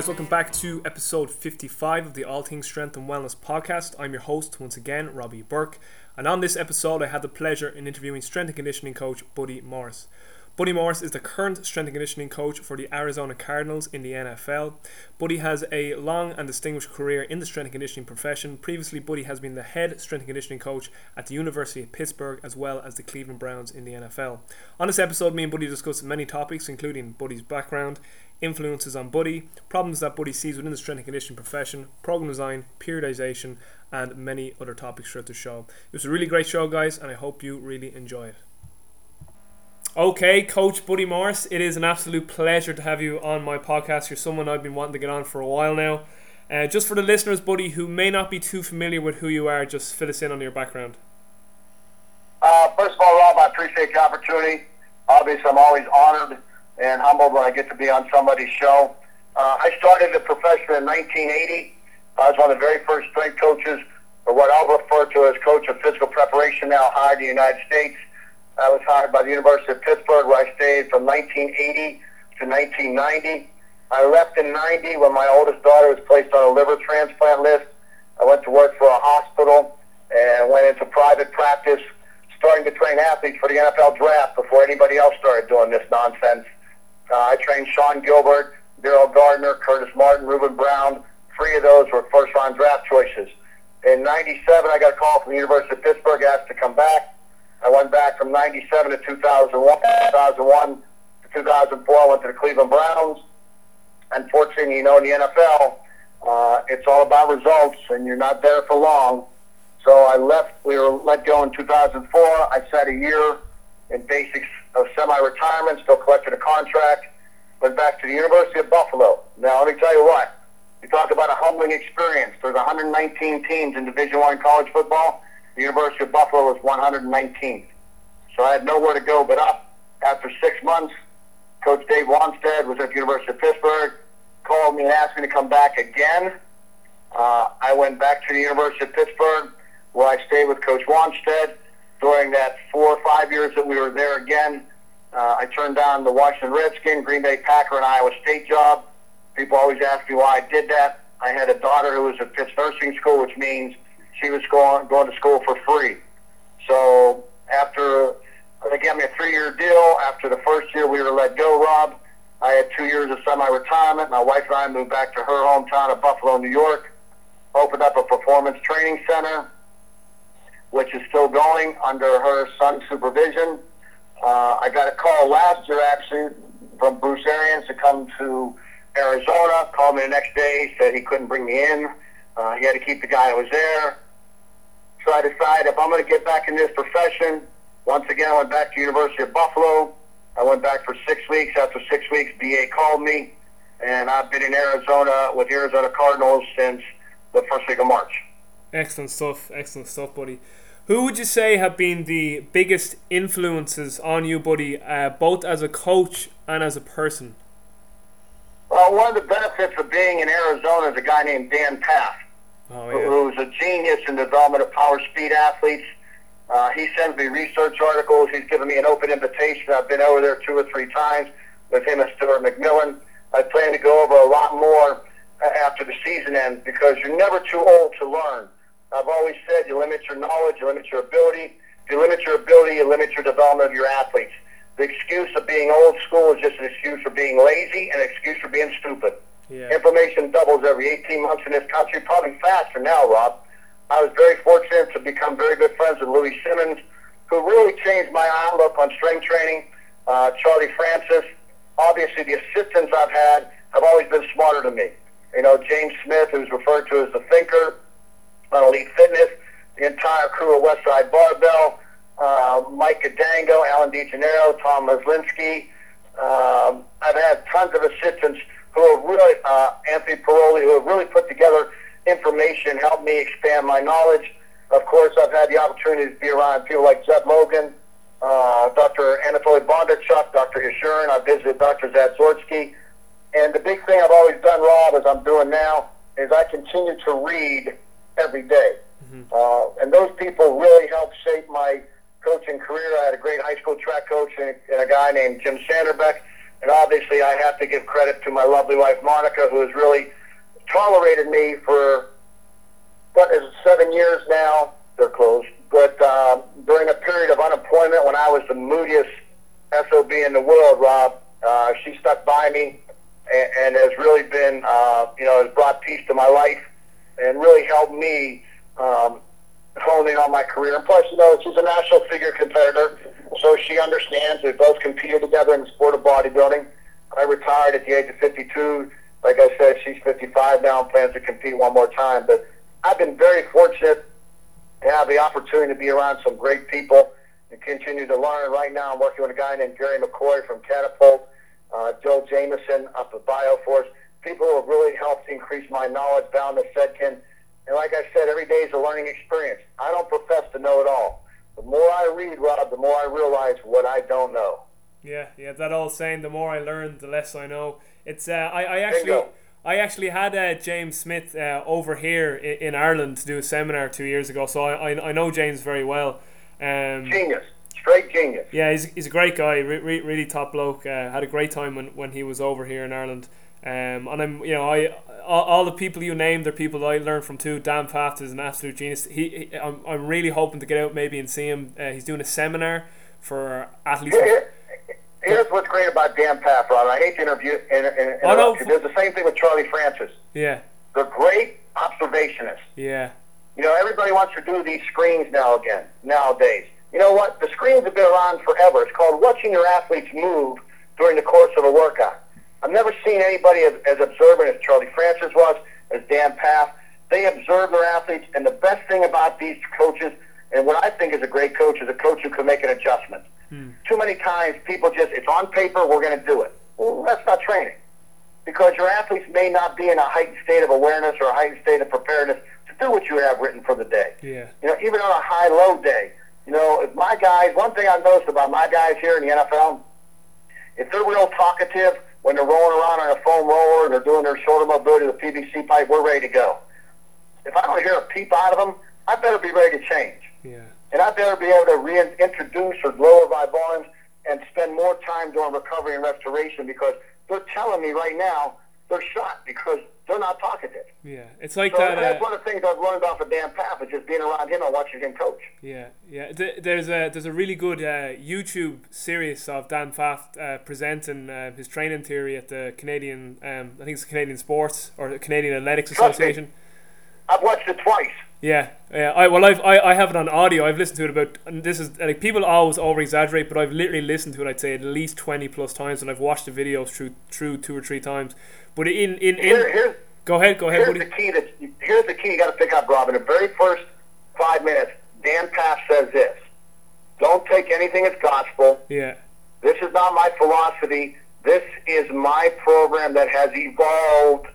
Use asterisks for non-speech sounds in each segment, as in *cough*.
guys, welcome back to episode 55 of the All Things Strength and Wellness podcast. I'm your host once again, Robbie Burke, and on this episode, I had the pleasure in interviewing strength and conditioning coach Buddy Morris. Buddy Morris is the current strength and conditioning coach for the Arizona Cardinals in the NFL. Buddy has a long and distinguished career in the strength and conditioning profession. Previously, Buddy has been the head strength and conditioning coach at the University of Pittsburgh as well as the Cleveland Browns in the NFL. On this episode, me and Buddy discuss many topics, including Buddy's background, influences on Buddy, problems that Buddy sees within the strength and conditioning profession, program design, periodization, and many other topics throughout the show. It was a really great show, guys, and I hope you really enjoy it. Okay, Coach Buddy Morris, it is an absolute pleasure to have you on my podcast. You're someone I've been wanting to get on for a while now. Uh, just for the listeners, Buddy, who may not be too familiar with who you are, just fill us in on your background. Uh, first of all, Rob, I appreciate the opportunity. Obviously, I'm always honored and humbled when I get to be on somebody's show. Uh, I started the profession in 1980. I was one of the very first strength coaches, or what I'll refer to as coach of physical preparation, now hired in the United States. I was hired by the University of Pittsburgh, where I stayed from 1980 to 1990. I left in 90 when my oldest daughter was placed on a liver transplant list. I went to work for a hospital and went into private practice, starting to train athletes for the NFL draft before anybody else started doing this nonsense. Uh, I trained Sean Gilbert, Daryl Gardner, Curtis Martin, Ruben Brown. Three of those were first round draft choices. In 97, I got a call from the University of Pittsburgh, asked to come back. I went back from 97 to 2001. 2001 to 2004, I went to the Cleveland Browns. Unfortunately, you know, in the NFL, uh, it's all about results, and you're not there for long. So I left. We were let go in 2004. I sat a year in basics of semi-retirement, still collected a contract. Went back to the University of Buffalo. Now, let me tell you what. You talk about a humbling experience. There's 119 teams in Division One college football. The University of Buffalo was 119th. So I had nowhere to go but up. After six months, Coach Dave Wannstedt was at the University of Pittsburgh, called me and asked me to come back again. Uh, I went back to the University of Pittsburgh, where I stayed with Coach Wannstedt. During that four or five years that we were there again, uh, I turned down the Washington Redskins, Green Bay Packer, and Iowa State job. People always ask me why I did that. I had a daughter who was at Pitts Nursing School, which means she was going going to school for free. So after they gave me a three year deal. After the first year, we were let go. Rob, I had two years of semi retirement. My wife and I moved back to her hometown of Buffalo, New York. Opened up a performance training center, which is still going under her son's supervision. Uh, I got a call last year actually from Bruce Arians to come to Arizona. Called me the next day, said he couldn't bring me in. Uh, he had to keep the guy that was there. So I decided if I'm going to get back in this profession, once again I went back to University of Buffalo. I went back for six weeks. After six weeks, BA called me, and I've been in Arizona with Arizona Cardinals since the first week of March. Excellent stuff, excellent stuff, buddy. Who would you say have been the biggest influences on you, buddy, uh, both as a coach and as a person? Well, one of the benefits of being in Arizona is a guy named Dan Pfaff, Oh, yeah. who's a genius in the development of power speed athletes. Uh, he sends me research articles. He's given me an open invitation. I've been over there two or three times with him and Stuart McMillan. I plan to go over a lot more uh, after the season ends because you're never too old to learn. I've always said you limit your knowledge, you limit your ability. If you limit your ability, you limit your development of your athletes. The excuse of being old school is just an excuse for being lazy and an excuse for being stupid. Yeah. Information doubles every 18 months in this country, probably faster now, Rob. I was very fortunate to become very good friends with Louis Simmons, who really changed my outlook on strength training. Uh, Charlie Francis. Obviously, the assistants I've had have always been smarter than me. You know, James Smith, who's referred to as the thinker Elite Fitness, the entire crew of Westside Barbell, uh, Mike Gadango, Alan DeGennaro, Tom Maslinsky. Um, I've had tons of assistants who have really, uh, Anthony Paroli, who have really put together information, helped me expand my knowledge. Of course, I've had the opportunity to be around people like Zeb Logan, uh, Dr. Anatoly Bondarchuk, Dr. Yashurin. I visited Dr. Zatsiorsky. And the big thing I've always done, Rob, as I'm doing now, is I continue to read every day. Uh, and those people really helped shape my coaching career. I had a great high school track coach and, and a guy named Jim Sanderbeck And obviously, I have to give credit to my lovely wife, Monica, who has really tolerated me for, what is it, seven years now? They're closed. But uh, during a period of unemployment when I was the moodiest SOB in the world, Rob, uh, she stuck by me and, and has really been, uh, you know, has brought peace to my life and really helped me um, hone in on my career. And plus, you know, she's a national figure competitor, so she understands. We both competed together in the sport of bodybuilding. I retired at the age of 52. Like I said, she's 55 now and plans to compete one more time. But I've been very fortunate to have the opportunity to be around some great people and continue to learn. Right now, I'm working with a guy named Gary McCoy from Catapult, uh, Joel Jamieson up at Bioforce. People who have really helped increase my knowledge, Bound the Sedkin. And like I said, every day is a learning experience. I don't profess to know it all. The more I read, Rob, the more I realize what I don't know. Yeah, yeah, that old saying, the more I learn, the less I know. It's uh, I, I actually. I actually had uh, James Smith uh, over here in, in Ireland to do a seminar two years ago, so I, I, I know James very well. Um, Genius. Straight genius. yeah, he's, he's a great guy, re- re- really top bloke. Uh, had a great time when, when he was over here in Ireland. Um, and I'm, you know, I all, all the people you named are people that I learned from too. Dan Pfaff is an absolute genius. He, he I'm, I'm really hoping to get out maybe and see him. Uh, he's doing a seminar for athletes. Here- here- Here's what's great about Dan Pfaff, Rob. I hate to interview and, and, Oh, no. interrupt you. There's the same thing with Charlie Francis. Yeah, They're great observationists. yeah, You know, everybody wants to do these screens now again, nowadays. You know what? The screens have been around forever. It's called watching your athletes move during the course of a workout. I've never seen anybody as, as observant as Charlie Francis was, as Dan Pfaff. They observe their athletes, and the best thing about these coaches, and what I think is a great coach, is a coach who can make an adjustment. Hmm. Too many times people just, it's on paper, we're going to do it. Well, that's not training because your athletes may not be in a heightened state of awareness or a heightened state of preparedness to do what you have written for the day. yeah, You know, even on a high-low day, you know, if my guys, one thing I've noticed about my guys here in the NFL, if they're real talkative when they're rolling around on a foam roller and they're doing their shoulder mobility, the PVC pipe, we're ready to go. If I don't hear a peep out of them, I better be ready to change. yeah, And I better be able to reintroduce or lower my volumes and spend more time doing recovery and restoration because they're telling me right now they're shot because they're not talkative. yeah. It's like So that. that's Uh, one of the things I've learned off of Dan Pfaff is just being around him and watching him coach. Yeah, yeah. There's a there's a really good uh, YouTube series of Dan Pfaff uh, presenting uh, his training theory at the Canadian, um, I think it's Canadian Sports or the Canadian Athletics Trust me. I've watched it twice. Yeah, yeah. I well, I've, I I have it on audio. I've listened to it about. And this is like people always over exaggerate, but I've literally listened to it. I'd say at least twenty plus times, and I've watched the videos through through two or three times. But in in, Here, here's, go ahead, go ahead, here's the key that here's the key you got to pick up, Rob. In the very first five minutes, Dan Pfaff says this: "Don't take anything as gospel. Yeah, This is not my philosophy. This is my program that has evolved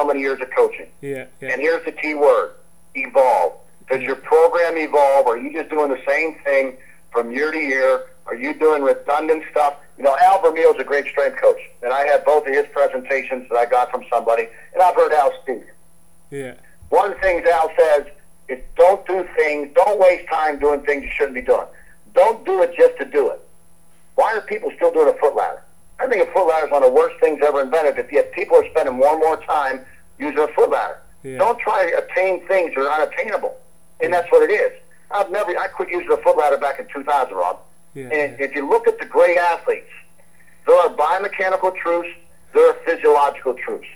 so many years of coaching. yeah, yeah, And here's the key word: evolve. Does mm. your program evolve? Or are you just doing the same thing from year to year? Are you doing redundant stuff? You know, Al Vermeil is a great strength coach, and I had both of his presentations that I got from somebody, and I've heard Al speak. yeah, One of the things Al says is don't do things, don't waste time doing things you shouldn't be doing. Don't do it just to do it. Why are people still doing a foot ladder? I think a foot ladder is one of the worst things ever invented, but yet people are spending more and more time using a foot ladder. Yeah. Don't try to attain things that are unattainable. And that's what it is. I've never, I quit using a foot ladder back in 2000, Rob. yeah, And yeah. if you look at the great athletes, there are biomechanical truths, there are physiological truths.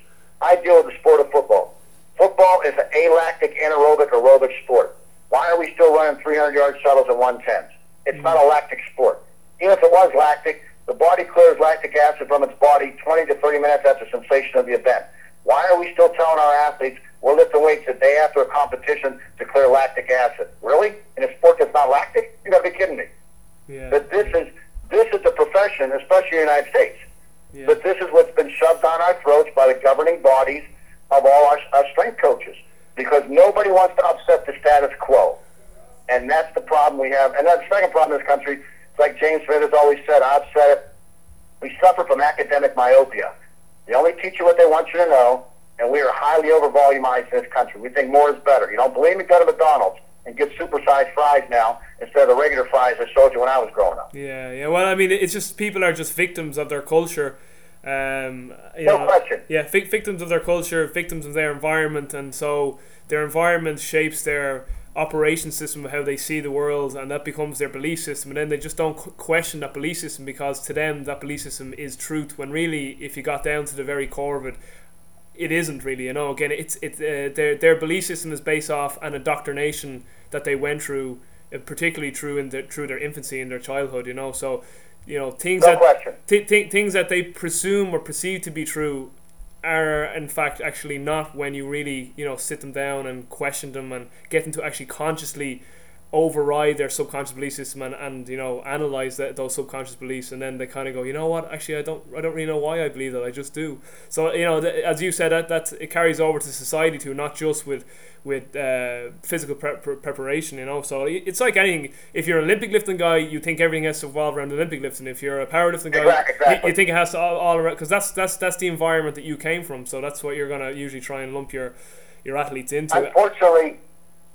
I deal with the sport of football. Football is an alactic, anaerobic, aerobic sport. Why are we still running 300 yard shuttles and 110s? It's not mm. a lactic sport. Even if it was lactic, the body clears lactic acid from its body 20 to 30 minutes after sensation of the event. Why are we still telling our athletes we're lifting weights the day after a competition to clear lactic acid? Really? In a sport that's not lactic? You gotta be kidding me. yeah, But this is this is the profession, especially in the United States. yeah. But this is what's been shoved down our throats by the governing bodies of all our, our strength coaches, because nobody wants to upset the status quo, and that's the problem we have. And that's the second problem in this country. Like James Smith has always said. I've said it. We suffer from academic myopia. They only teach you what they want you to know, and we are highly over volumized in this country. We think more is better. You don't believe me? Go to McDonald's. and get supersized fries now instead of the regular fries I showed you when I was growing up. Yeah, yeah. Well, I mean, it's just people are just victims of their culture. Um, you No know, question. Yeah, vic- victims of their culture, victims of their environment, and so their environment shapes their operation system of how they see the world, and that becomes their belief system. And then they just don't question that belief system because to them that belief system is truth. When really, if you got down to the very core of it, it isn't really. You know, again, it's it uh, their their belief system is based off an indoctrination that they went through, uh, particularly through in their through their infancy and their childhood. You know, so you know things No that th- th- things that they presume or perceive to be true are in fact actually not when you really you know sit them down and question them and get them to actually consciously override their subconscious belief system and, and you know analyze that, those subconscious beliefs and then they kind of go you know what? Actually I don't I don't really know why I believe that I just do. So you know th- as you said that that it carries over to society too not just with with uh, physical pre- pre- preparation you know? So it's like anything if you're an Olympic lifting guy you think everything has to revolve around Olympic lifting. If you're a powerlifting guy Exact- you- exactly. you think it has to all, all around because that's that's that's the environment that you came from so that's what you're gonna usually try and lump your your athletes into. Unfortunately,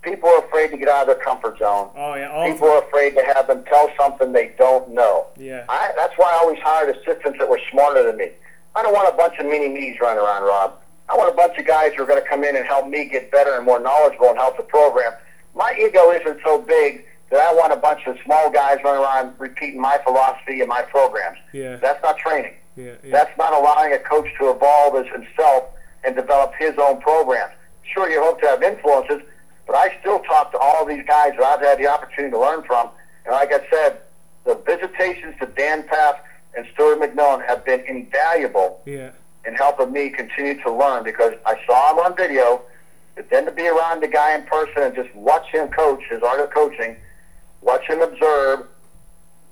people are afraid to get out of their comfort zone. oh yeah all People are afraid to have them tell something they don't know. yeah I, that's why I always hired assistants that were smarter than me. I don't want a bunch of mini me's running around, Rob. I want a bunch of guys who are going to come in and help me get better and more knowledgeable and help the program. My ego isn't so big that I want a bunch of small guys running around repeating my philosophy and my programs. Yeah. That's not training. yeah yeah That's not allowing a coach to evolve as himself and develop his own programs. Sure, you hope to have influences, but I still talk to all these guys that I've had the opportunity to learn from. And like I said, the visitations to Dan Pfaff and Stuart McMillan have been invaluable yeah in helping me continue to learn because I saw him on video, but then to be around the guy in person and just watch him coach, his art of coaching, watch him observe,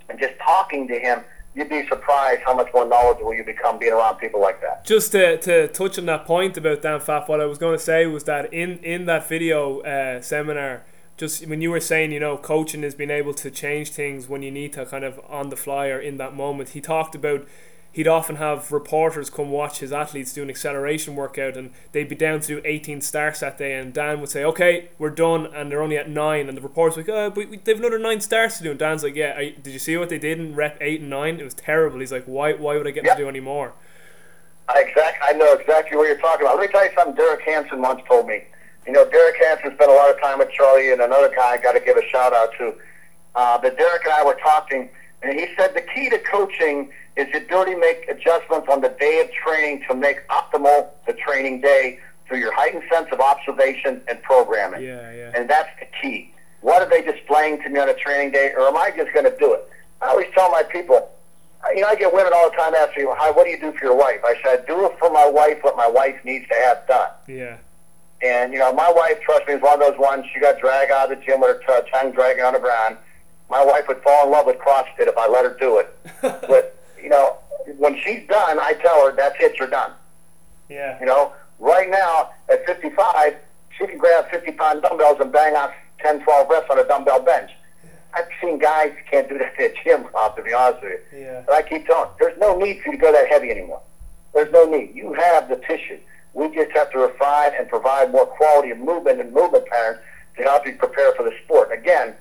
and just talking to him, you'd be surprised how much more knowledgeable you become being around people like that. just to, to touch on that point about Dan Pfaff, what I was going to say was that in, in that video uh, seminar, just when you were saying, you know, coaching is being able to change things when you need to kind of on the fly or in that moment, he talked about he'd often have reporters come watch his athletes do an acceleration workout and they'd be down to do 18 starts that day and Dan would say, okay, we're done and they're only at 9 and the reporter's like, oh, but we- they've another 9 starts to do and Dan's like, yeah, I, did you see what they did in rep 8 and 9? It was terrible. He's like, why, why would I get Yep. to do any more? I exact, I know exactly what you're talking about. Let me tell you something Derek Hansen once told me. You know, Derek Hansen spent a lot of time with Charlie and another guy I got to give a shout out to. Uh, but Derek and I were talking, and he said the key to coaching is the ability to make adjustments on the day of training to make optimal the training day through your heightened sense of observation and programming. Yeah, yeah. And that's the key. What are they displaying to me on a training day, or am I just going to do it? I always tell my people, you know, I get women all the time asking me, "Hi, what do you do for your wife?" I said, "Do it for my wife what my wife needs to have done." Yeah. And you know, my wife, trust me, is one of those ones. She got dragged out of the gym with her tongue dragging on the ground. My wife would fall in love with CrossFit if I let her do it. *laughs* but you know, when she's done, I tell her, "That's it. You're done." Yeah. You know, right now at 55, she can grab 50 pound dumbbells and bang out 10, 12 reps on a dumbbell bench. I've seen guys who can't do that at gym, Rob, to be honest with you. Yeah. But I keep telling, there's no need for you to go that heavy anymore. There's no need. You have the tissue. We just have to refine and provide more quality of movement and movement patterns to help you prepare for the sport. Again,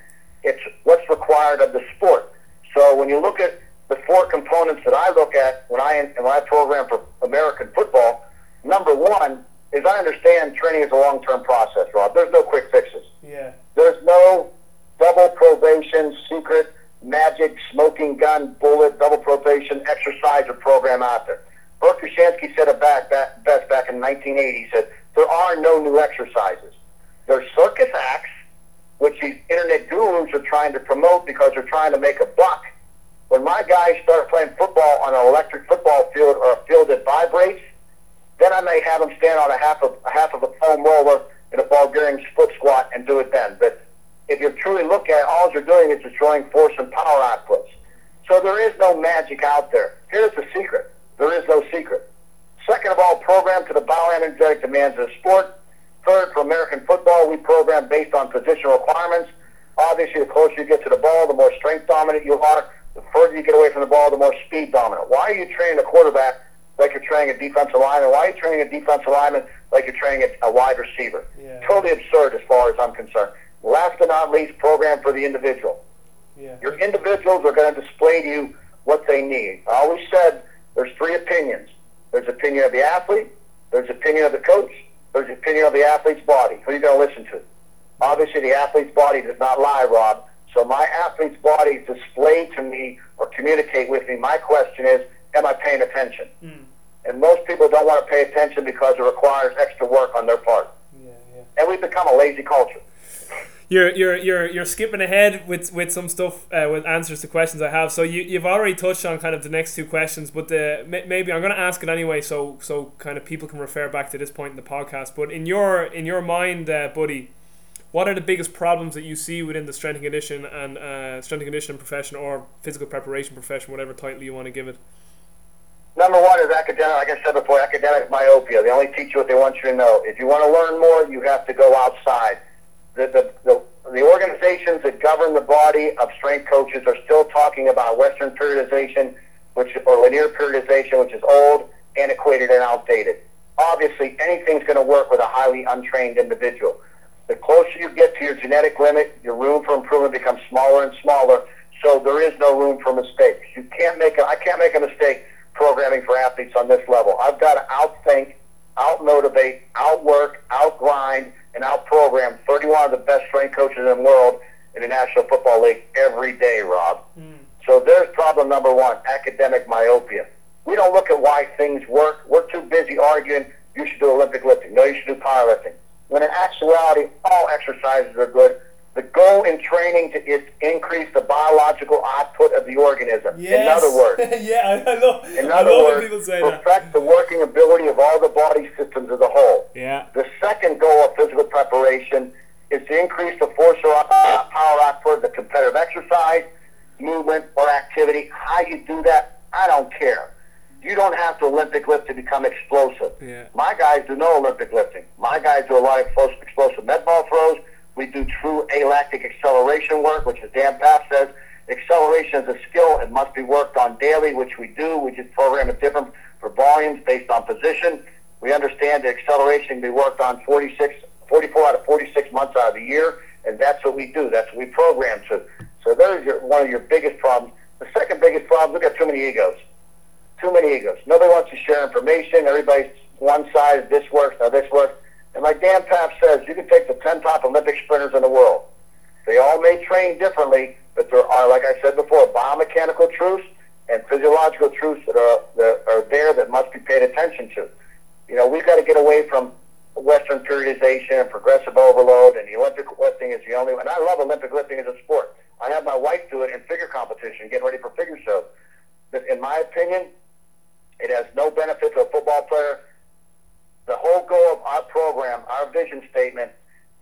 it's what's required of the sport. So when you look at the four components that I look at when I when I program for American football, number one is I understand training is a long-term process, Rob. There's no quick fixes. Yeah. There's no double probation, secret, magic, smoking gun, bullet, double probation exercise or program out there. Verkhoshansky said it back, back, best back in 1980. He said, there are no new exercises. There's circus acts, which these internet gurus are trying to promote because they're trying to make a buck. When my guys start playing football on an electric football field or a field that vibrates, then I may have them stand on a half of a half of a foam roller in a Bulgarian foot squat and do it then. But if you truly look at it, all you're doing is destroying force and power outputs. So there is no magic out there. Here's the secret. There is no secret. Second of all, program to the bioenergetic demands of the sport. Third, for American football, we program based on position requirements. Obviously, the closer you get to the ball, the more strength dominant you are. The further you get away from the ball, the more speed dominant. Why are you training a quarterback like you're training a defensive lineman? Why are you training a defensive lineman like you're training a, a wide receiver? Yeah. Totally absurd as far as I'm concerned. Last but not least, program for the individual. Yeah. Your individuals are going to display to you what they need. I always said there's three opinions. There's opinion of the athlete, there's opinion of the coach, there's opinion of the athlete's body. Who are you going to listen to? Obviously, the athlete's body does not lie, Rob. So my athlete's body display to me or communicate with me. My question is, am I paying attention? Mm. And most people don't want to pay attention because it requires extra work on their part. Yeah, yeah. And we've become a lazy culture. You're, you're, you're, you're skipping ahead with, with some stuff uh, with answers to questions I have. So you, you've already touched on kind of the next two questions, but the maybe I'm going to ask it anyway, so so kind of people can refer back to this point in the podcast. But in your in your mind, uh, buddy, what are the biggest problems that you see within the strength and condition and uh, strength and conditioning profession or physical preparation profession, whatever title you want to give it? Number one is academic, like I said before, academic myopia. They only teach you what they want you to know. If you want to learn more, you have to go outside. The, the, the, the organizations that govern the body of strength coaches are still talking about Western periodization, which or linear periodization, which is old, antiquated, and outdated. Obviously, anything's going to work with a highly untrained individual. The closer you get to your genetic limit, your room for improvement becomes smaller and smaller. So there is no room for mistakes. You can't make a, I can't make a mistake programming for athletes on this level. I've got to outthink, outmotivate, outwork, outgrind, and outprogram 31 of the best strength coaches in the world in the National Football League every day, Rob. Mm. So there's problem number one, academic myopia. We don't look at why things work. We're too busy arguing you should do Olympic lifting. No, you should do powerlifting. When in actuality, all exercises are good. The goal in training to, is increase the biological output of the organism. In other words, *laughs* yeah, I love. in other love words, when people say perfect that. the working ability of all the body systems as a whole. Yeah, The second goal of physical preparation is to increase the force or uh, power output of the competitive exercise, movement, or activity. How you do that, I don't care. You don't have to Olympic lift to become explosive. Yeah. My guys do no Olympic lifting. My guys do a lot of explosive, explosive med ball throws. We do true alactic acceleration work, which as Dan Pfaff says, acceleration is a skill. It must be worked on daily, which we do. We just program it different for volumes based on position. We understand that acceleration can be worked on 46, 44 out of 46 months out of the year, and that's what we do. That's what we program to. So there's your, one of your biggest problems. The second biggest problem, we've got too many egos. Too many egos. Nobody wants to share information. Everybody's one side, this works, now this works. And like Dan Pfaff says, you can take the 10 top Olympic sprinters in the world. They all may train differently, but there are, like I said before, biomechanical truths and physiological truths that are, that are there that must be paid attention to. You know, we've got to get away from Western periodization and progressive overload, and the Olympic lifting is the only one. And I love Olympic lifting as a sport. I have my wife do it in figure competition, getting ready for figure shows. But in my opinion, it has no benefit to a football player. The whole goal of our program, our vision statement,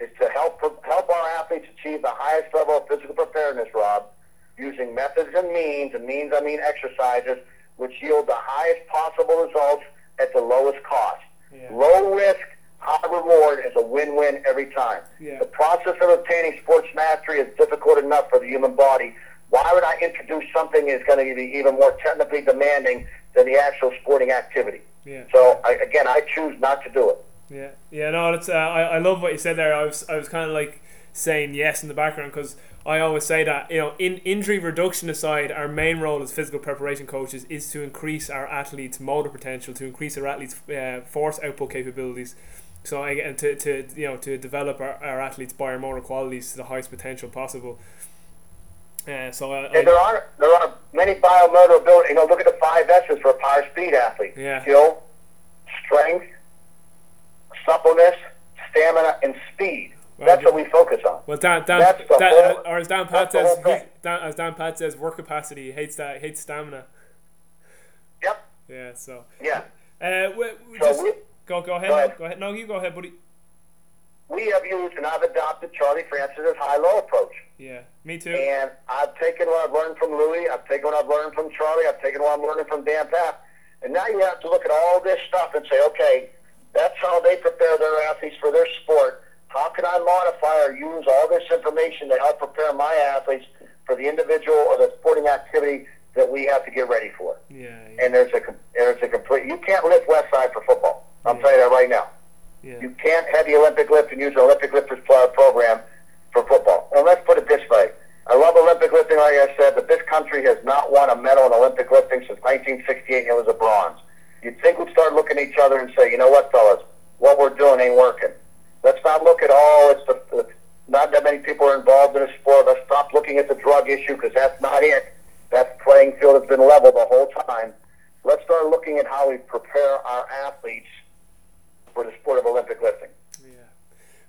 is to help help our athletes achieve the highest level of physical preparedness, Rob, using methods and means, and means I mean exercises, which yield the highest possible results at the lowest cost. Yeah. Low risk, high reward is a win-win every time. Yeah. The process of obtaining sports mastery is difficult enough for the human body. Why would I introduce something that's going to be even more technically demanding than the actual sporting activity? Yeah. So I, again, I choose not to do it. Yeah, yeah, no, that's uh, I, I love what you said there. I was I was kind of like saying yes in the background because I always say that you know in injury reduction aside, our main role as physical preparation coaches is to increase our athletes' motor potential, to increase our athletes' uh, force output capabilities. So I and to, to you know to develop our, our athletes' biomotor qualities to the highest potential possible. Uh, so I, And there are there are many biomotor ability. You know, look at the five S's for a power speed athlete: Yeah. skill, strength, suppleness, stamina, and speed. Well, That's what we focus on. well, Dan, Dan, That's Dan whole- or as Dan Pfaff says, Dan, as Dan Pfaff says, work capacity. Hates that. Hates stamina. Yep. Yeah. So. Yeah. Uh, we, we So just, we- go go ahead. Go ahead. Go ahead. No, you go ahead, buddy. We have used and I've adopted Charlie Francis's high-low approach. Yeah, me too. And I've taken what I've learned from Louis. I've taken what I've learned from Charlie. I've taken what I'm learning from Dan Pfaff. And now you have to look at all this stuff and say, okay, that's how they prepare their athletes for their sport. How can I modify or use all this information to help prepare my athletes for the individual or the sporting activity that we have to get ready for? yeah, yeah, And there's a there's a complete. You can't lift West Side for football. I'm Yeah. telling you that right now. Yeah. You can't have the Olympic lift and use an Olympic lifters program for football. And let's put it this way. I love Olympic lifting, like I said, but this country has not won a medal in Olympic lifting since 1968, and it was a bronze. You'd think we'd start looking at each other and say, you know what, fellas, what we're doing ain't working. Let's not look at all. It's the, the not that many people are involved in a sport. Let's stop looking at the drug issue because that's not it. That playing field has been level the whole time. Let's start looking at how we prepare our athletes for the sport of Olympic lifting. Yeah.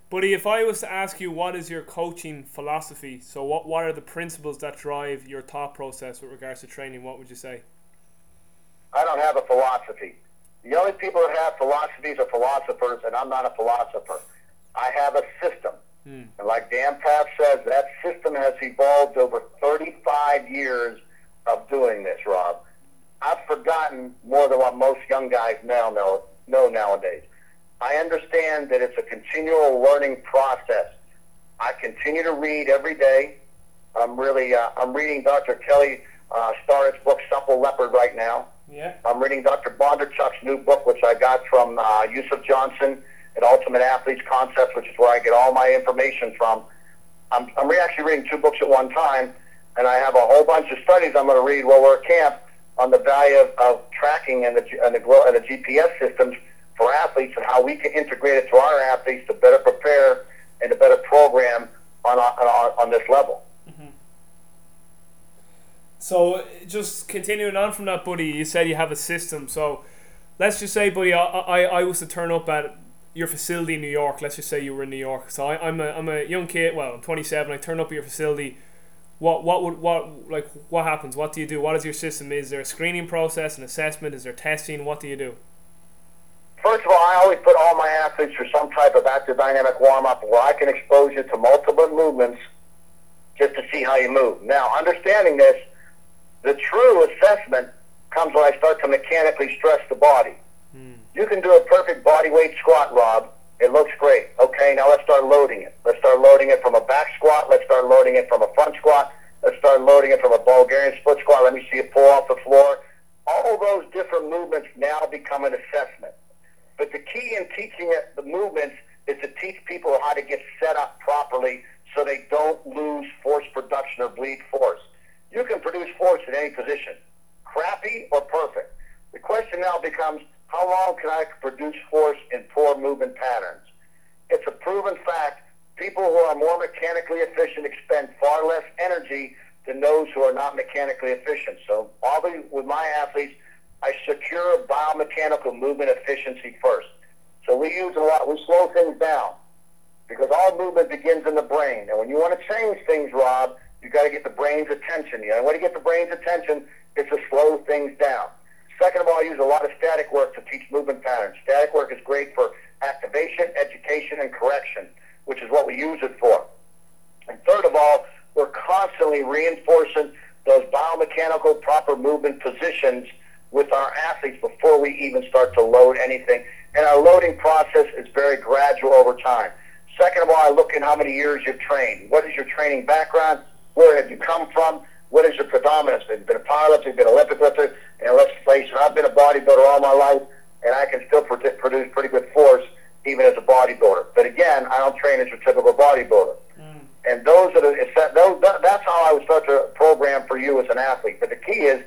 Buddy, if I was to ask you what is your coaching philosophy, so what, what are the principles that drive your thought process with regards to training, what would you say? I don't have a philosophy. The only people that have philosophies are philosophers, and I'm not a philosopher. I have a system. Mm. And like Dan Pfaff says, that system has evolved over 35 years of doing this, Rob. I've forgotten more than what most young guys now know, know nowadays. I understand that it's a continual learning process. I continue to read every day. I'm really uh, I'm reading Dr. Kelly uh, Starrett's book Supple Leopard right now. Yeah. I'm reading Dr. Bondarchuk's new book, which I got from uh, Yosef Johnson at Ultimate Athletes Concepts, which is where I get all my information from. I'm, I'm re- actually reading two books at one time, and I have a whole bunch of studies I'm going to read while we're at camp on the value of, of tracking and the, and, the, and the GPS systems for athletes and how we can integrate it to our athletes to better prepare and to better program on, on, on this level. Mm-hmm. So, just continuing on from that, buddy, you said you have a system. So, let's just say, buddy, I, I, I was to turn up at your facility in New York. Let's just say you were in New York. So I, I'm, a I'm a young kid. Well, I'm 27. I turn up at your facility. What what would what like what happens? What do you do? What is your system? Is there a screening process, an assessment? Is there testing? What do you do? First of all, I always put all my athletes through some type of active dynamic warm up where I can expose you to multiple movements just to see how you move. Now, understanding this, the true assessment comes when I start to mechanically stress the body. Hmm. You can do a perfect body weight squat, Rob. It looks great. Okay, now let's start loading it. Let's start loading it from a back squat. Let's start loading it from a front squat. Let's start loading it from a Bulgarian split squat. Let me see it pull off the floor. All those different movements now become an assessment. But the key in teaching the movements is to teach people how to get set up properly so they don't lose force production or bleed force. You can produce force in any position, crappy or perfect. The question now becomes how long can I produce force in poor movement patterns? It's a proven fact. People who are more mechanically efficient expend far less energy than those who are not mechanically efficient. So, obviously, with my athletes, I secure biomechanical movement efficiency first. So we use a lot. We slow things down because all movement begins in the brain. And when you want to change things, Rob, you got to get the brain's attention. You know, when you get the brain's attention, it's to slow things down. Second of all, I use a lot of static work to teach movement patterns. Static work is great for activation, education, and correction, which is what we use it for. And third of all, we're constantly reinforcing those biomechanical proper movement positions with our athletes before we even start to load anything. And our loading process is very gradual over time. Second of all, I look in how many years you've trained. What is your training background? Where have you come from? What is your predominance? Have you been a pilot? Have you been an Olympic lifter? And let's face it, I've been a bodybuilder all my life, and I can still produce pretty good force even as a bodybuilder. But again, I don't train as a typical bodybuilder. Mm. And those are the, those, that's how I would start to program for you as an athlete. But the key is,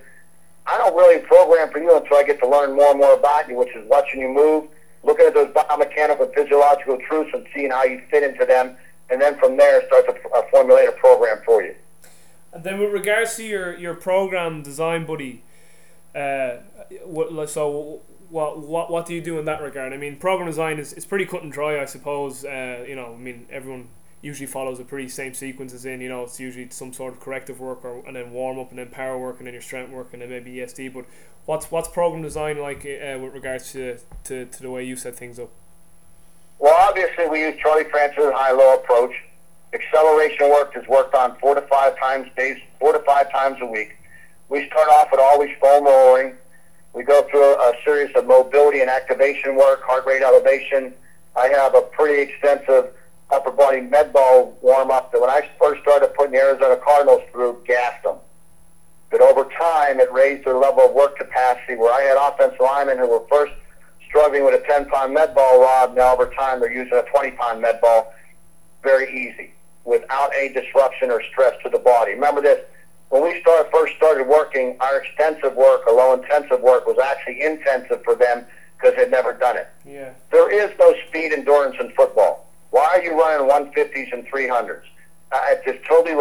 I don't really program for you until I get to learn more and more about you, which is watching you move, looking at those biomechanical physiological truths and seeing how you fit into them, and then from there start to uh, formulate a program for you. And then with regards to your, your program design, buddy, uh, what, so what, what what do you do in that regard? I mean, program design is it's pretty cut and dry, I suppose. Uh, you know, I mean, everyone usually follows a pretty same sequence as in. You know, it's usually some sort of corrective work, or and then warm up, and then power work, and then your strength work, and then maybe ESD. But what's what's program design like uh, with regards to, to to the way you set things up? Well, obviously, we use Charlie Francis' high-low approach. Acceleration work is worked on four to five times days, four to five times a week. We start off with always foam rolling. We go through a series of mobility and activation work, heart rate elevation. I have a pretty extensive upper body med ball warm up that when I first started putting the Arizona Cardinals through, gassed them. But over time, it raised their level of work capacity where I had offensive linemen who were first struggling with a 10 pound med ball rod. Now, over time, they're using a 20 pound med ball very easy without any disruption or stress to the body. Remember this when we start, first started working, our extensive work, or low intensive work, was actually intensive for them because they'd never done it. Yeah. There is no speed endurance in football. Why are you running 150s and 300s? Uh, it just totally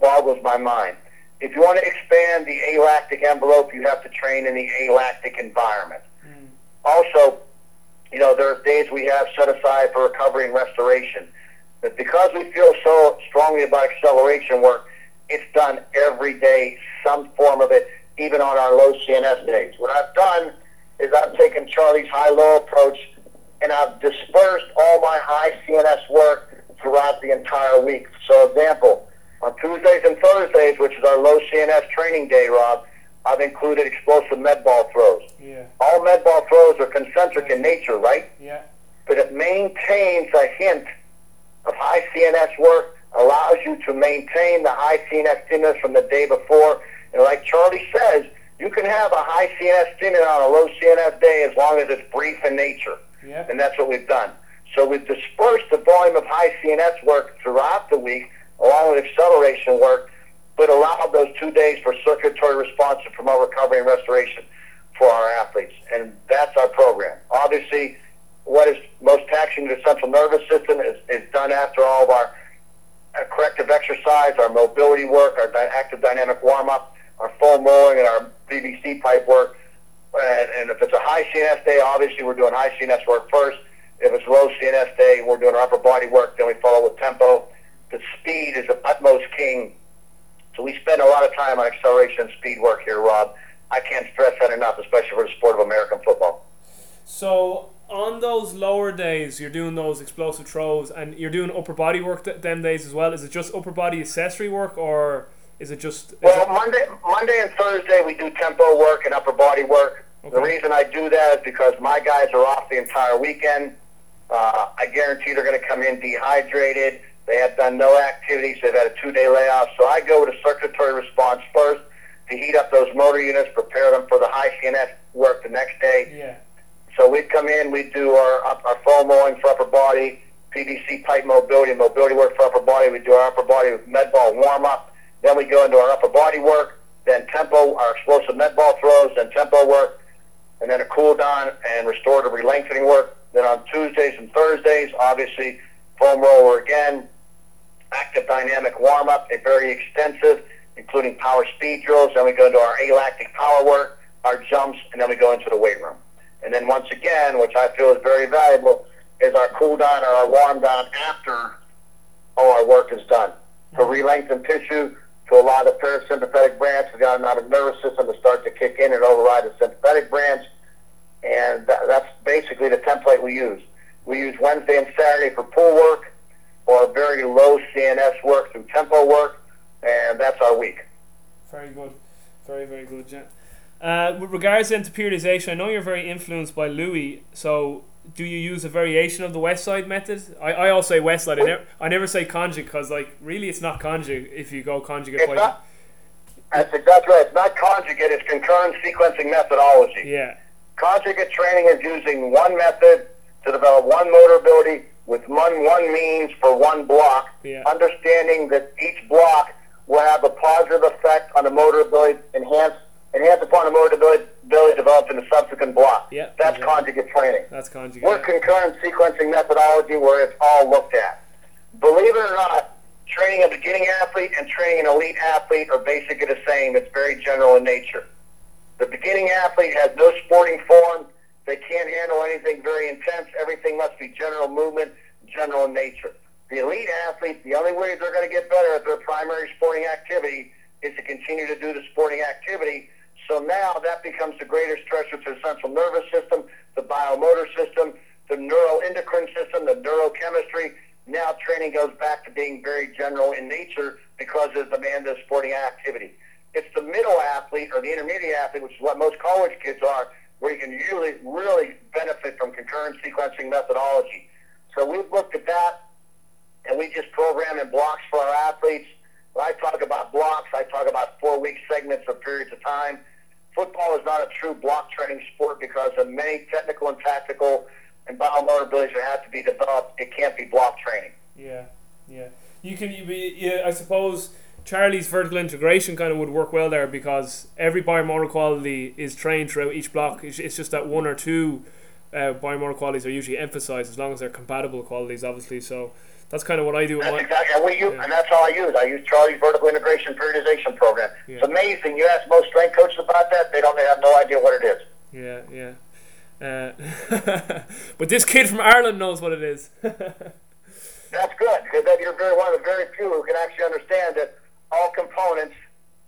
boggles my mind. If you want to expand the alactic envelope, you have to train in the alactic environment. Mm. Also, you know, there are days we have set aside for recovery and restoration. But because we feel so strongly about acceleration work, it's done every day, some form of it, even on our low CNS days. What I've done is I've taken Charlie's high-low approach and I've dispersed all my high CNS work throughout the entire week. So, example, on Tuesdays and Thursdays, which is our low CNS training day, Rob, I've included explosive med ball throws. Yeah. All med ball throws are concentric in nature, right? Yeah. But it maintains a hint of high CNS work, allows you to maintain the high CNS stimulus from the day before. And like Charlie says, you can have a high CNS stimulus on a low CNS day as long as it's brief in nature. And that's what we've done. So we've dispersed the volume of high CNS work throughout the week, along with acceleration work, but allowed those two days for circulatory response to promote recovery and restoration for our athletes. And that's our program. Obviously, what is most taxing to the central nervous system is, is done after all of our uh, corrective exercise, our mobility work, our active dynamic warm up, our foam rolling, and our PVC pipe work. And, and if it's a high CNS day, obviously we're doing high CNS work first. If it's low CNS day, we're doing our upper body work. Then we follow with tempo. The speed is the utmost king. So we spend a lot of time on acceleration and speed work here, Rob. I can't stress that enough, especially for the sport of American football. So on those lower days, you're doing those explosive throws, and you're doing upper body work th- them days as well. Is it just upper body accessory work, or is it just? Is well, it... Monday, Monday and Thursday we do tempo work and upper body work. Okay. The reason I do that is because my guys are off the entire weekend. Uh, I guarantee they're going to come in dehydrated. They have done no activities. They've had a two-day layoff. So I go with a circulatory response first to heat up those motor units, prepare them for the high CNS work the next day. Yeah. So we'd come in, we'd do our, our foam rolling for upper body, PVC pipe mobility, mobility work for upper body. We'd do our upper body med ball warm up. Then we go into our upper body work, then tempo, our explosive med ball throws, then tempo work, and then a cool down and restorative re-lengthening work. Then on Tuesdays and Thursdays, obviously, foam roller again, active dynamic warm up, a very extensive, including power speed drills. Then we go into our alactic power work, our jumps, and then we go into the weight room. And then once again, which I feel is very valuable, is our cool down or our warm down after all our work is done. To re-lengthen tissue, to allow the parasympathetic branch, the autonomic nervous system to start to kick in and override the sympathetic branch. And that's basically the template we use. We use Wednesday and Saturday for pull work or very low CNS work through tempo work, and that's our week. Very good. Very, very good, Jen. Uh, with regards then to periodization, I know you're very influenced by Louis. So, do you use a variation of the West Side method? I, I all say West Side. I never, I never say conjugate because, like, really, it's not conjugate if you go conjugate. It's not, that's exactly right. It's not conjugate. It's concurrent sequencing methodology. Yeah. Conjugate training is using one method to develop one motor ability with one one means for one block. Yeah. Understanding that each block will have a positive effect on the motor ability, enhance enhance upon the motor ability, ability developed in the subsequent block. Yeah, That's exactly. conjugate training. That's conjugate. We're concurrent sequencing methodology where it's all looked at. Believe it or not, training a beginning athlete and training an elite athlete are basically the same. It's very general in nature. The beginning athlete has no sporting form. They can't handle anything very intense. Everything must be general movement, general nature. The elite athlete, the only way they're going to get better at their primary sporting activity is to continue to do the sporting activity so now that becomes the greater stressor to the central nervous system, the biomotor system, the neuroendocrine system, the neurochemistry. Now training goes back to being very general in nature because of the demand of sporting activity. It's the middle athlete or the intermediate athlete, which is what most college kids are, where you can really, really benefit from concurrent sequencing methodology. So we've looked at that, and we just program in blocks for our athletes. When I talk about blocks, I talk about four-week segments of periods of time football is not a true block training sport because of many technical and tactical and biomotor abilities that have to be developed. It can't be block training. Yeah, yeah. You can, you, yeah, I suppose Charlie's vertical integration kind of would work well there because every biomotor quality is trained throughout each block. It's, it's just that one or two uh, biomotor qualities are usually emphasized as long as they're compatible qualities, obviously. So that's kind of what I do. That's exactly, and we use, yeah. and that's all I use. I use Charlie's vertical integration periodization program. Yeah. It's amazing. You ask most strength coaches about that, they don't they have no idea what it is. Yeah, yeah. Uh, *laughs* but this kid from Ireland knows what it is. *laughs* that's good because you're very one of the very few who can actually understand that all components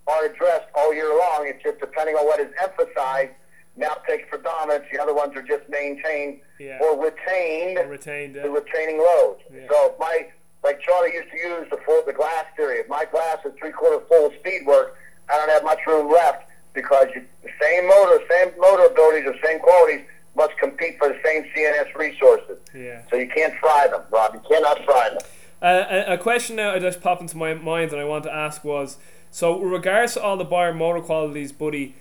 are addressed all year long. It's just depending on what is emphasized. Now takes predominance. The other ones are just maintained yeah. or retained. Or retained. The retaining load. Yeah. So my like Charlie used to use the full the glass theory. If my glass is three quarter full of speed work, I don't have much room left because you, the same motor, same motor abilities, the same qualities must compete for the same CNS resources. Yeah. So you can't fry them, Rob. You cannot fry them. A, question now that just popped into my mind that I want to ask was so, regards to all the biomotor qualities, buddy,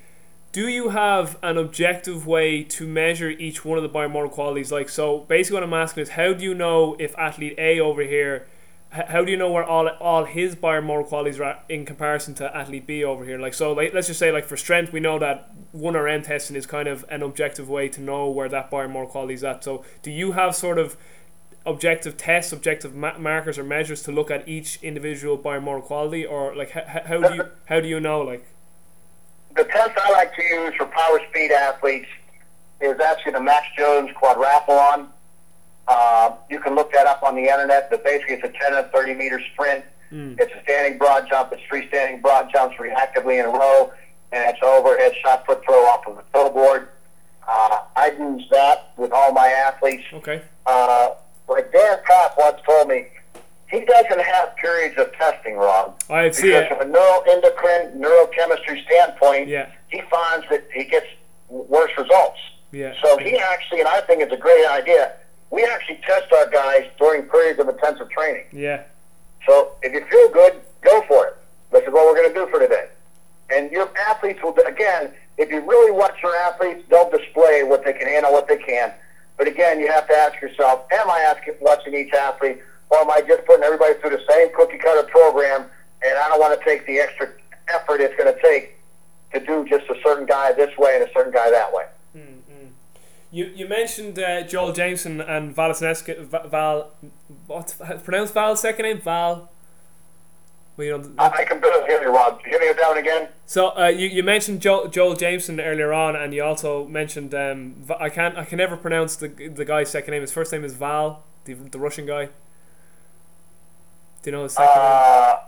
do you have an objective way to measure each one of the biomotor qualities? Like, so basically, what I'm asking is, how do you know if athlete A over here? How do you know where all all his biomotor qualities are in comparison to athlete B over here? Like, so like, let's just say, like for strength, we know that one RM testing is kind of an objective way to know where that biomotor quality is at. So, do you have sort of objective tests, objective ma- markers or measures to look at each individual biomotor quality, or like how, how do you how do you know like? The test I like to use for power speed athletes is actually the Max Jones quadrathlon. Uh, you can look that up on the internet. But basically, it's a 10 and 30 meter sprint. Mm. It's a standing broad jump. It's three standing broad jumps reactively in a row, and it's overhead shot put throw off of the throw board. Uh, I use that with all my athletes. Okay. Uh, like Dan Kopp once told me, he doesn't have periods of testing, Rob. I see because it. from a neuroendocrine, neurochemistry standpoint, yeah. he finds that he gets worse results. Yeah. So he actually, and I think it's a great idea, we actually test our guys during periods of intensive training. Yeah. So if you feel good, go for it. This is what we're going to do for today. And your athletes will, again, if you really watch your athletes, they'll display what they can handle, what they can. But again, you have to ask yourself, am I asking, watching each athlete, or am I just putting everybody through the same cookie cutter program, and I don't want to take the extra effort it's going to take to do just a certain guy this way and a certain guy that way. Mm-hmm. You, you mentioned uh, Joel Jamieson and Val Val, what's *laughs* pronounced Val's second name? Val well, you know, I I can barely hear you, Rob. Hear me down again. So uh, you, you mentioned Joel, Joel Jamieson earlier on, and you also mentioned um, I can't I can never pronounce the the guy's second name. His first name is Val, the, the Russian guy. Do you know his second uh, name?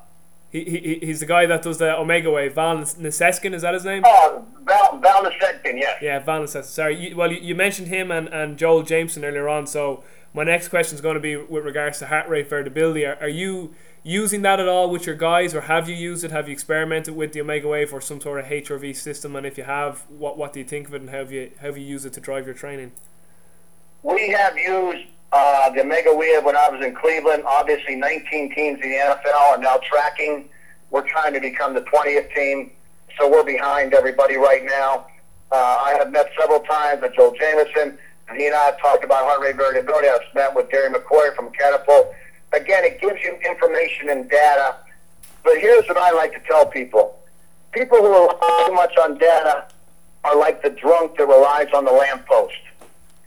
He, he, he's the guy that does the Omega Wave. Val Nasedkin, is that his name? Oh, Val, Val Nasedkin, yes. Yeah, Val Nasedkin. Sorry. You, well, you, you mentioned him and, and Joel Jamieson earlier on, so my next question is going to be with regards to heart rate variability. Are, are you using that at all with your guys, or have you used it? Have you experimented with the Omega Wave or some sort of HRV system? And if you have, what what do you think of it, and how have you how have you used it to drive your training? We have used uh, the Omega Wave when I was in Cleveland. Obviously, 19 teams in the NFL are now tracking. We're trying to become the 20th team, so we're behind everybody right now. Uh, I have met several times with Joel Jamieson. And he and I have talked about heart rate variability. I've met with Gary McCoy from Catapult again, it gives you information and data. But here's what I like to tell people people who rely too much on data are like the drunk that relies on the lamppost.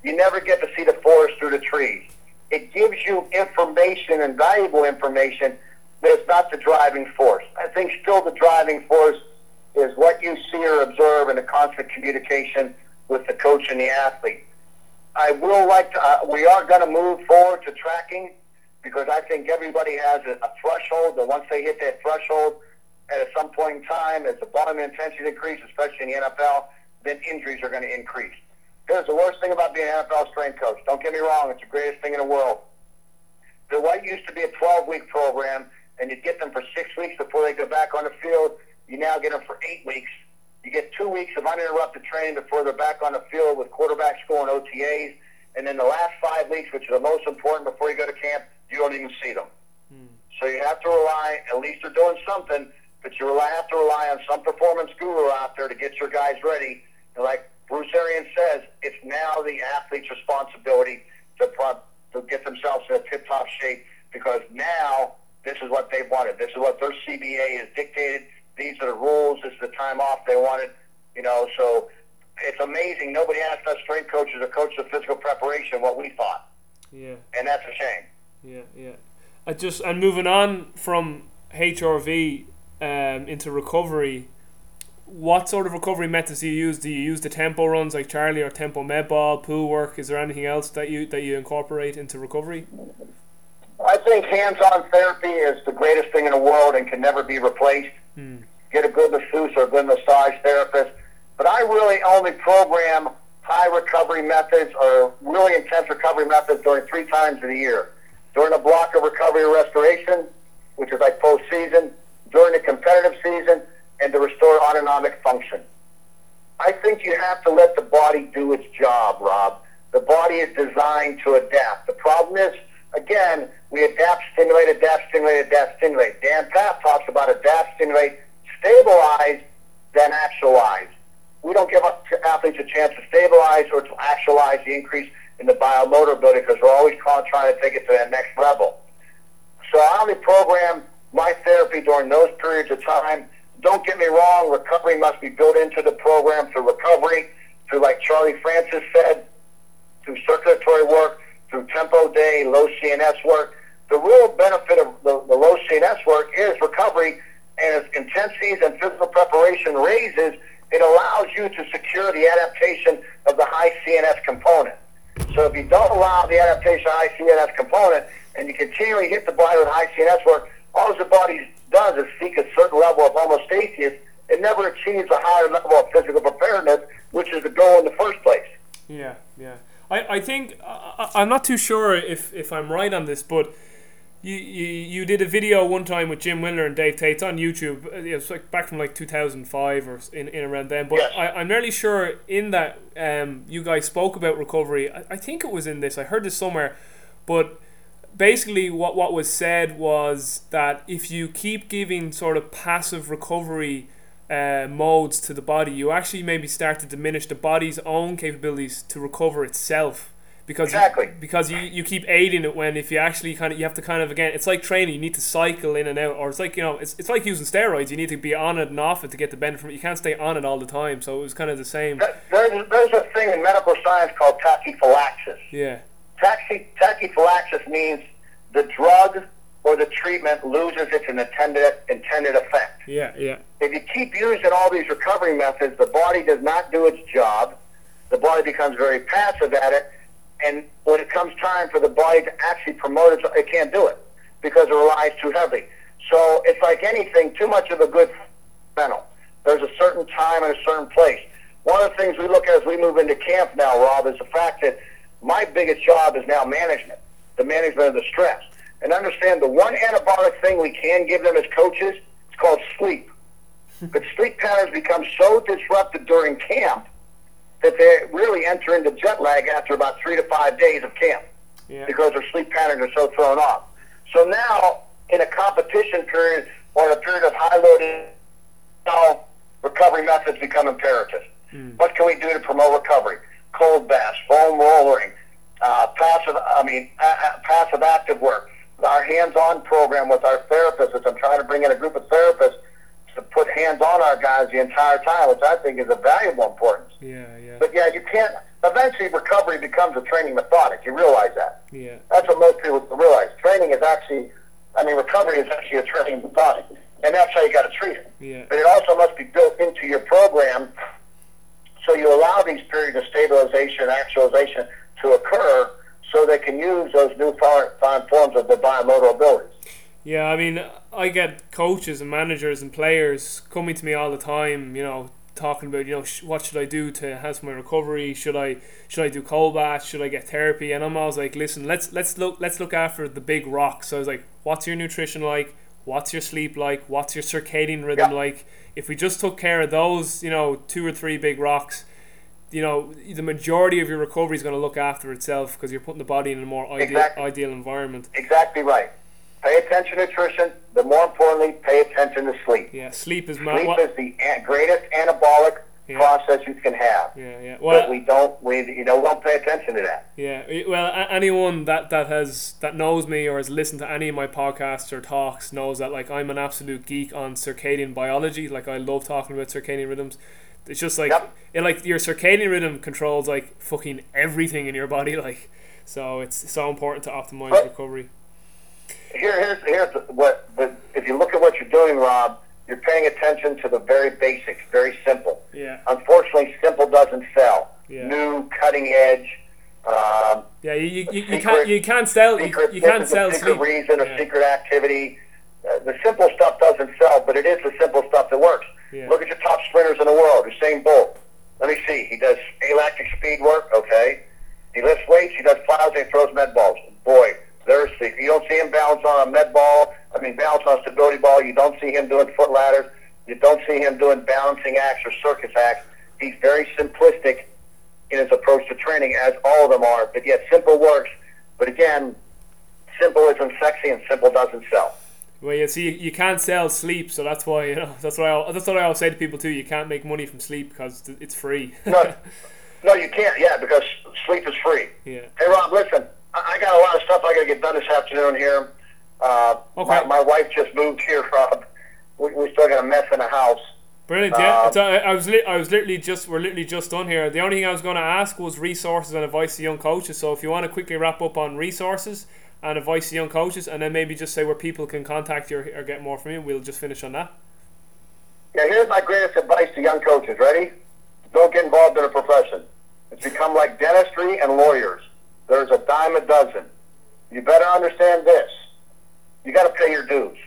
You never get to see the forest through the trees. It gives you information and valuable information, but it's not the driving force. I think still the driving force is what you see or observe in the constant communication with the coach and the athlete. I will like to, uh, we are going to move forward to tracking because I think everybody has a, a threshold that once they hit that threshold, at some point in time, as the volume intensity increases, especially in the NFL, then injuries are going to increase. Here's the worst thing about being an NFL strength coach. Don't get me wrong; it's the greatest thing in the world. The what used to be a 12-week program, and you get them for six weeks before they go back on the field. You now get them for eight weeks. You get two weeks of uninterrupted training before they're back on the field with quarterback school and OTAs. And then the last five weeks, which are the most important before you go to camp, you don't even see them. Hmm. So you have to rely, at least they're doing something, but you rely, have to rely on some performance guru out there to get your guys ready. And like Bruce Arians says, it's now the athlete's responsibility to, to get themselves in a tip-top shape because now This is what they wanted. This is what their CBA has dictated. These are the rules. This is the time off they wanted. You know, so it's amazing. Nobody asked us strength coaches or coaches of physical preparation what we thought. Yeah. And that's a shame. Yeah, yeah. I just and moving on from HRV um, into recovery. What sort of recovery methods do you use? Do you use the tempo runs like Charlie or tempo med ball, pool work? Is there anything else that you that you incorporate into recovery? I think hands-on therapy is the greatest thing in the world and can never be replaced. Hmm. Get a good masseuse or a good massage therapist. But I really only program high recovery methods or really intense recovery methods during three times of the year. During a block of recovery and restoration, which is like postseason, during the competitive season, and to restore autonomic function. I think you have to let the body do its job, Rob. The body is designed to adapt. The problem is, again, we adapt, stimulate, adapt, stimulate, adapt, stimulate. Dan Pfaff talks about adapt, stimulate, stabilize, then actualize. We don't give athletes a chance to stabilize or to actualize the increase in the biomotor building because we're always trying to take it to that next level. So I only program my therapy during those periods of time. Don't get me wrong, recovery must be built into the program through recovery, through like Charlie Francis said, through circulatory work, through tempo day, low CNS work. The real benefit of the, the low CNS work is recovery, and as intensities and physical preparation raises, it allows you to secure the adaptation of the high CNS component. So if you don't allow the adaptation of high CNS component, and you continually hit the body with high CNS work, all the body does is seek a certain level of homeostasis. It never achieves a higher level of physical preparedness, which is the goal in the first place. Yeah, yeah. I, I think I, I'm not too sure if, if I'm right on this, but you, you you did a video one time with Jim Wendler and Dave Tate on YouTube. It was like back from like 2005 or in, in around then. But yes. I, I'm nearly sure in that um, you guys spoke about recovery. I, I think it was in this. I heard this somewhere, but basically what what was said was that if you keep giving sort of passive recovery uh, modes to the body, you actually maybe start to diminish the body's own capabilities to recover itself because exactly. you, because you, you keep aiding it when if you actually kind of you have to kind of again it's like training you need to cycle in and out or it's like you know it's, it's like using steroids you need to be on it and off it to get the benefit from it. You can't stay on it all the time so it was kind of the same. There's, there's a thing in medical science called tachyphylaxis. Yeah. Tachy, tachyphylaxis means the drug or the treatment loses its intended intended effect. Yeah yeah. If you keep using all these recovery methods the body does not do its job. The body becomes very passive at it and when it comes time for the body to actually promote it, it can't do it because it relies too heavily. So it's like anything, too much of a good mental. There's a certain time and a certain place. One of the things we look at as we move into camp now, Rob, is the fact that my biggest job is now management, the management of the stress. And understand the one anabolic thing we can give them as coaches, it's called sleep. but sleep patterns become so disrupted during camp that they really enter into jet lag after about three to five days of camp yeah. because their sleep patterns are so thrown off. So now, in a competition period or a period of high loading, now recovery methods become imperative. Mm. What can we do to promote recovery? Cold baths, foam rolling, uh, passive, I mean, uh, passive active work. Our hands-on program with our therapists, which I'm trying to bring in a group of therapists to put hands on our guys the entire time, which I think is a valuable importance. Yeah, yeah. But yeah, you can't. Eventually, recovery becomes a training methodic. You realize that. Yeah. That's what most people realize. Training is actually, I mean, recovery is actually a training methodic, and that's how you got to treat it. Yeah. But it also must be built into your program, so you allow these periods of stabilization actualization to occur, so they can use those new forms of their biomotor abilities. Yeah, I mean, I get coaches and managers and players coming to me all the time, you know, talking about, you know, sh- what should I do to enhance my recovery? Should I should I do cold baths? Should I get therapy? And I'm always like, listen, let's let's look let's look after the big rocks. So I was like, what's your nutrition like? What's your sleep like? What's your circadian rhythm Yeah. like? If we just took care of those, you know, two or three big rocks, you know, the majority of your recovery is going to look after itself because you're putting the body in a more ideal ideal environment. Exactly right. Pay attention to nutrition, but more importantly, pay attention to sleep. Yeah, sleep is ma- Sleep what, is the greatest anabolic Yeah. process you can have. Yeah, yeah. But Well, we don't, we you know, don't pay attention to that. Yeah, well, anyone that, that has that knows me or has listened to any of my podcasts or talks knows that like I'm an absolute geek on circadian biology. Like I love talking about circadian rhythms. It's just like Yep. it, like your circadian rhythm controls like fucking everything in your body. *laughs* Like so, it's so important to optimize Right. recovery. Here, here's here's what. The, if you look at what you're doing, Rob, you're paying attention to the very basics, very simple. Yeah, Unfortunately, simple doesn't sell. Yeah. New, cutting edge. Um, yeah. You, you, you, you Secret- can't you can't sell you, secret, you can't sell a secret sleep. reason or Yeah. secret activity. Uh, the simple stuff doesn't sell, but it is the simple stuff that works. Yeah. Look at your top sprinters in the world. Usain Bolt. Let me see. He does elastic speed work. Okay. He lifts weights. He does plows. And he throws med balls. Boy, there's the. You don't see him balance on a med ball. I mean, balance on a stability ball. You don't see him doing foot ladders. You don't see him doing balancing acts or circus acts. He's very simplistic in his approach to training, as all of them are. But yet, simple works. But again, simple isn't sexy, and simple doesn't sell. Well, you see, you can't sell sleep, so that's why you know *laughs* that's what I that's what I always say to people too. You can't make money from sleep because it's free. No, *laughs* no, you can't. Yeah, because sleep is free. yeah. Hey, Rob, listen. I I got a lot of stuff I got to get done this afternoon here. Uh, Okay. my, my wife just moved here, Rob. We, we still got a mess in the house. Brilliant. Yeah, Um, it's, uh, I was li- I was literally just we're literally just done here. The only thing I was going to ask was resources and advice to young coaches. So if you want to quickly wrap up on resources and advice to young coaches, and then maybe just say where people can contact you or, or get more from you, we'll just finish on that. Yeah, here's my greatest advice to young coaches. Ready? Don't get involved in a profession. It's become like dentistry and lawyers. There's a dime a dozen. You better understand this. You got to pay your dues.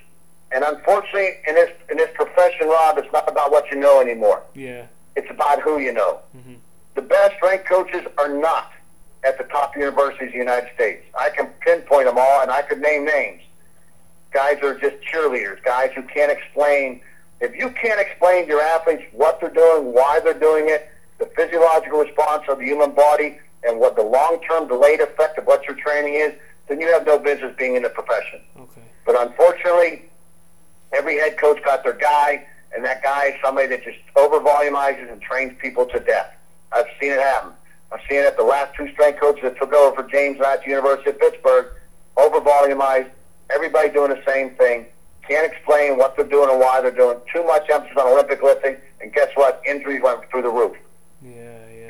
And unfortunately, in this in this profession, Rob, it's not about what you know anymore. Yeah. It's about who you know. Mm-hmm. The best ranked coaches are not at the top universities in the United States. I can pinpoint them all, and I could name names. Guys are just cheerleaders. Guys who can't explain. If you can't explain to your athletes what they're doing, why they're doing it, the physiological response of the human body, and what the long-term delayed effect of what your training is, then you have no business being in the profession. Okay. But unfortunately, every head coach got their guy, and that guy is somebody that just over volumizes and trains people to death. I've seen it happen. I've seen it at the last two strength coaches that took over for James at the University of Pittsburgh, over volumized, everybody doing the same thing. Can't explain what they're doing and why they're doing. Too much emphasis on Olympic lifting, and guess what? Injuries went through the roof.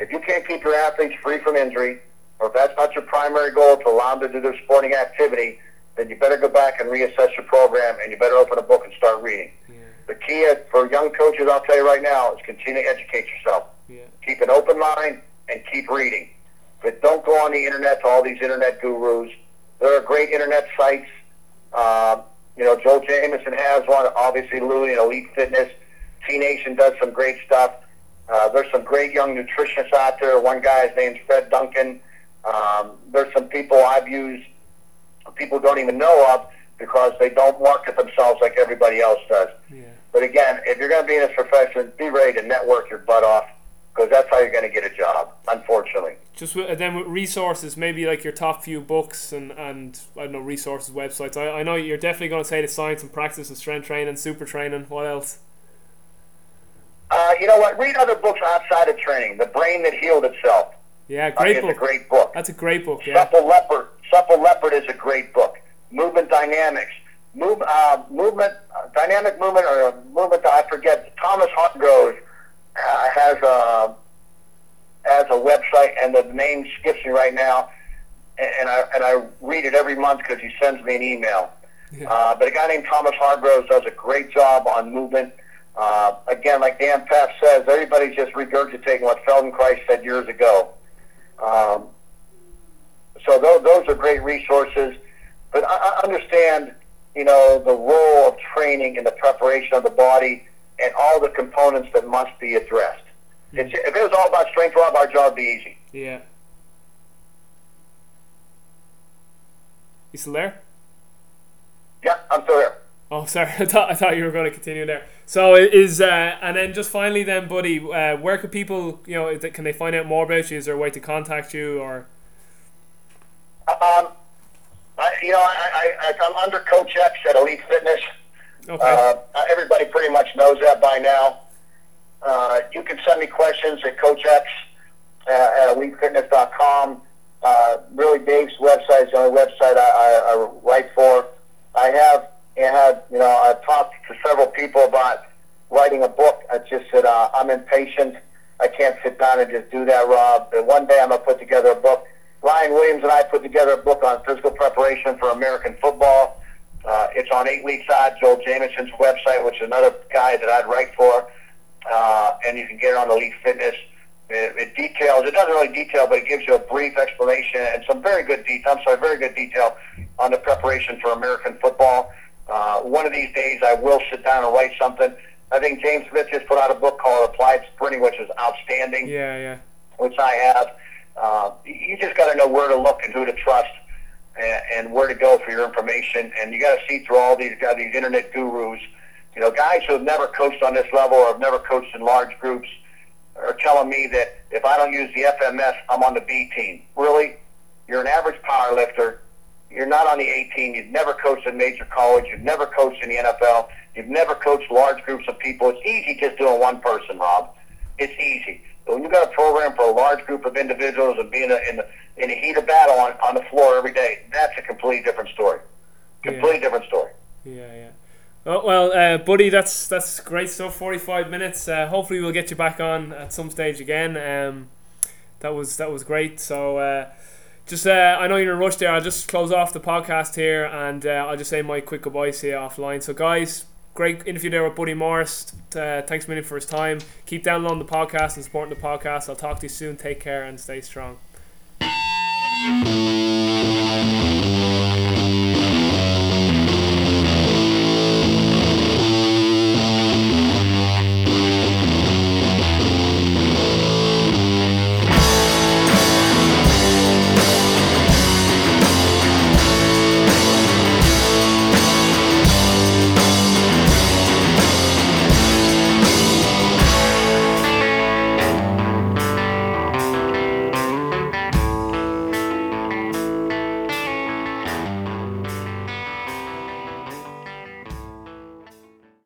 If you can't keep your athletes free from injury, or if that's not your primary goal to allow them to do their sporting activity, then you better go back and reassess your program, and you better open a book and start reading. Yeah. The key for young coaches, I'll tell you right now, is continue to educate yourself. Yeah. Keep an open mind and keep reading. But don't go on the internet to all these internet gurus. There are great internet sites. Um, you know, Joel Jamieson has one. Obviously, Louie and Elite Fitness. T Nation does some great stuff. Uh, there's some great young nutritionists out there. One guy's name's Fred Duncan. Um, there's some people I've used, people don't even know of because they don't market themselves like everybody else does. Yeah. But again, if you're going to be in this profession, be ready to network your butt off because that's how you're going to get a job, unfortunately. Just with, then with resources, maybe like your top few books and, and I don't know resources, websites. I, I know you're definitely going to say the science and practice and strength training, super training. What else? Uh, you know what? Read other books outside of training. The Brain That Healed Itself Yeah, uh, great a book. great book. That's a great book. Yeah. Supple Leopard. Supple Leopard is a great book. Movement Dynamics. Move, uh, movement, uh, dynamic movement, or uh, movement. I forget. Thomas Hargrove uh, has a has a website, and the name skips me right now. And, and I and I read it every month because he sends me an email. Yeah. Uh, but a guy named Thomas Hargrove does a great job on movement. Uh, again, like Dan Pfaff says, everybody's just regurgitating what Feldenkrais said years ago. Um, so those, those are great resources. But I, I understand, you know, the role of training in the preparation of the body and all the components that must be addressed. It's, if it was all about strength, Rob, our job would be easy. Yeah. You still there? Yeah, I'm still there. Oh, sorry. *laughs* I thought I thought you were going to continue there. So it is uh, and then just finally, then, buddy, uh, where could people, you know, can they find out more about you? Is there a way to contact you or? Um, I, you know, I, I, I'm under Coach X at Elite Fitness. Okay. Uh, everybody pretty much knows that by now. Uh, you can send me questions at CoachX uh, at EliteFitness.com. Uh, really, Dave's website is the only website I, I, I write for. I have, I have, you know, I've talked to several people about writing a book. I just said uh, I'm impatient. I can't sit down and just do that, Rob. But one day I'm gonna put together a book. Ryan Williams and I put together a book on physical preparation for American football. Uh, it's on Eight Weeks Out, Joel Jamieson's website, which is another guy that I'd write for. Uh, and you can get it on Elite Fitness. It, it details, it doesn't really detail, but it gives you a brief explanation and some very good detail. I'm sorry, very good detail on the preparation for American football. Uh, one of these days, I will sit down and write something. I think James Smith just put out a book called Applied Sprinting, which is outstanding. Yeah, yeah. Which I have. Uh, you just got to know where to look and who to trust, and, and where to go for your information. And you got to see through all these guys, these internet gurus. You know, guys who have never coached on this level or have never coached in large groups are telling me that if I don't use the FMS, I'm on the B team. Really? You're an average power lifter. You're not on the A team. You've never coached in major college. You've never coached in the NFL. You've never coached large groups of people. It's easy just doing one person, Rob. It's easy. But when you've got a program for a large group of individuals and being in the in the heat of battle on, on the floor every day, that's a completely different story. Completely yeah. different story. Yeah, yeah. Oh, well, uh, buddy, that's that's great stuff. Forty-five minutes. Uh, hopefully, we'll get you back on at some stage again. Um, that was that was great. So, uh, just uh, I know you're in a rush there. I'll just close off the podcast here, and uh, I'll just say my quick goodbyes here offline. So, guys, great interview there with Buddy Morris. Uh, thanks a million for his time. Keep downloading the podcast and supporting the podcast. I'll talk to you soon. Take care and stay strong.